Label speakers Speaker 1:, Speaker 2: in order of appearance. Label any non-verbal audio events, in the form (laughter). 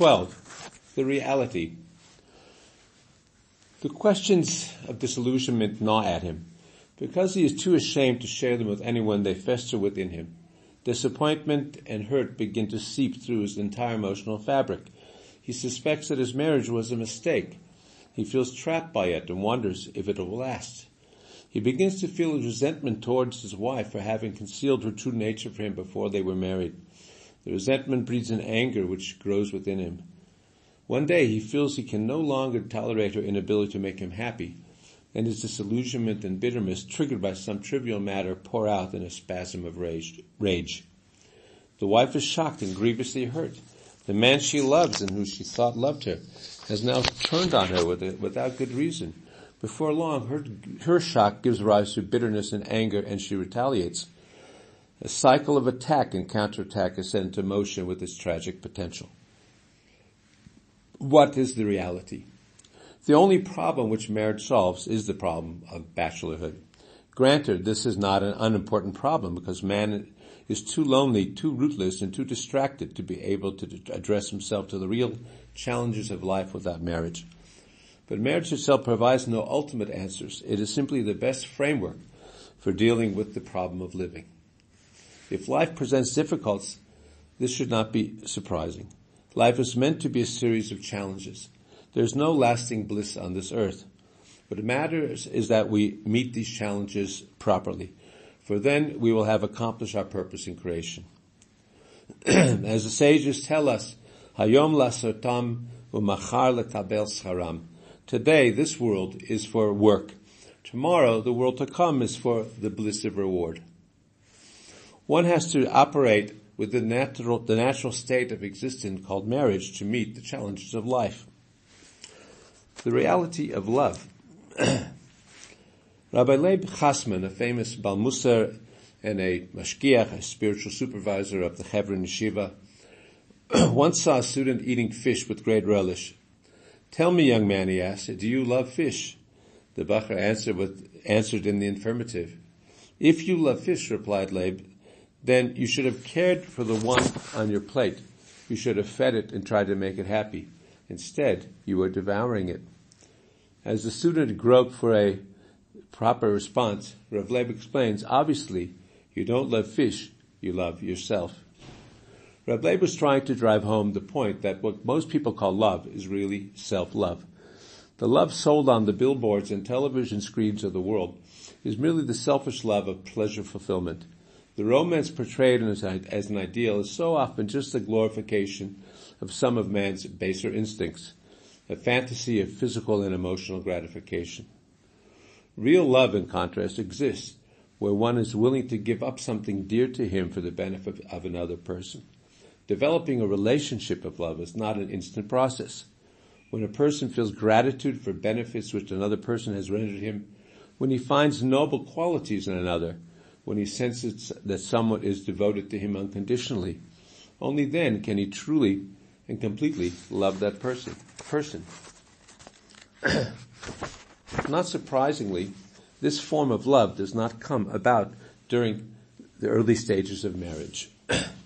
Speaker 1: 12. The reality. The questions of disillusionment gnaw at him. Because he is too ashamed to share them with anyone, they fester within him. Disappointment and hurt begin to seep through his entire emotional fabric. He suspects that his marriage was a mistake. He feels trapped by it and wonders if it will last. He begins to feel resentment towards his wife for having concealed her true nature for him before they were married. The resentment breeds an anger which grows within him. One day he feels he can no longer tolerate her inability to make him happy and his disillusionment and bitterness triggered by some trivial matter pour out in a spasm of rage. The wife is shocked and grievously hurt. The man she loves and who she thought loved her has now turned on her with without good reason. Before long, her, her shock gives rise to bitterness and anger and she retaliates. A cycle of attack and counterattack is set into motion with its tragic potential. What is the reality? The only problem which marriage solves is the problem of bachelorhood. Granted, this is not an unimportant problem because man is too lonely, too rootless, and too distracted to be able to address himself to the real challenges of life without marriage. But marriage itself provides no ultimate answers. It is simply the best framework for dealing with the problem of living. If life presents difficulties, this should not be surprising. Life is meant to be a series of challenges. There's no lasting bliss on this earth. What matters is that we meet these challenges properly, for then we will have accomplished our purpose in creation. (clears throat) As the sages tell us, Hayom lasotam umachar lekabel scharam. Today, this world is for work. Tomorrow, the world to come is for the bliss of reward. One has to operate with the natural, the natural state of existence called marriage to meet the challenges of life the reality of love. (clears throat) Rabbi Leib Chasman, a famous Balmusar and a mashgiach, a spiritual supervisor of the Hebron Yeshiva, (clears throat) once saw a student eating fish with great relish. Tell me, young man, he asked, do you love fish? The Bacher answered, with, answered in the affirmative. If you love fish, replied Leib, then you should have cared for the one on your plate. You should have fed it and tried to make it happy. Instead, you were devouring it. As the student groped for a proper response, Rav Leib explains, obviously, you don't love fish, you love yourself. Rav Leib was trying to drive home the point that what most people call love is really self-love. The love sold on the billboards and television screens of the world is merely the selfish love of pleasure fulfillment. The romance portrayed as, an ideal is so often just a glorification of some of man's baser instincts, a fantasy of physical and emotional gratification. Real love, in contrast, exists where one is willing to give up something dear to him for the benefit of another person. Developing a relationship of love is not an instant process. When a person feels gratitude for benefits which another person has rendered him, when he finds noble qualities in another, when he senses that someone is devoted to him unconditionally, only then can he truly and completely love that person. Person. (clears throat) not surprisingly, this form of love does not come about during the early stages of marriage. (clears throat)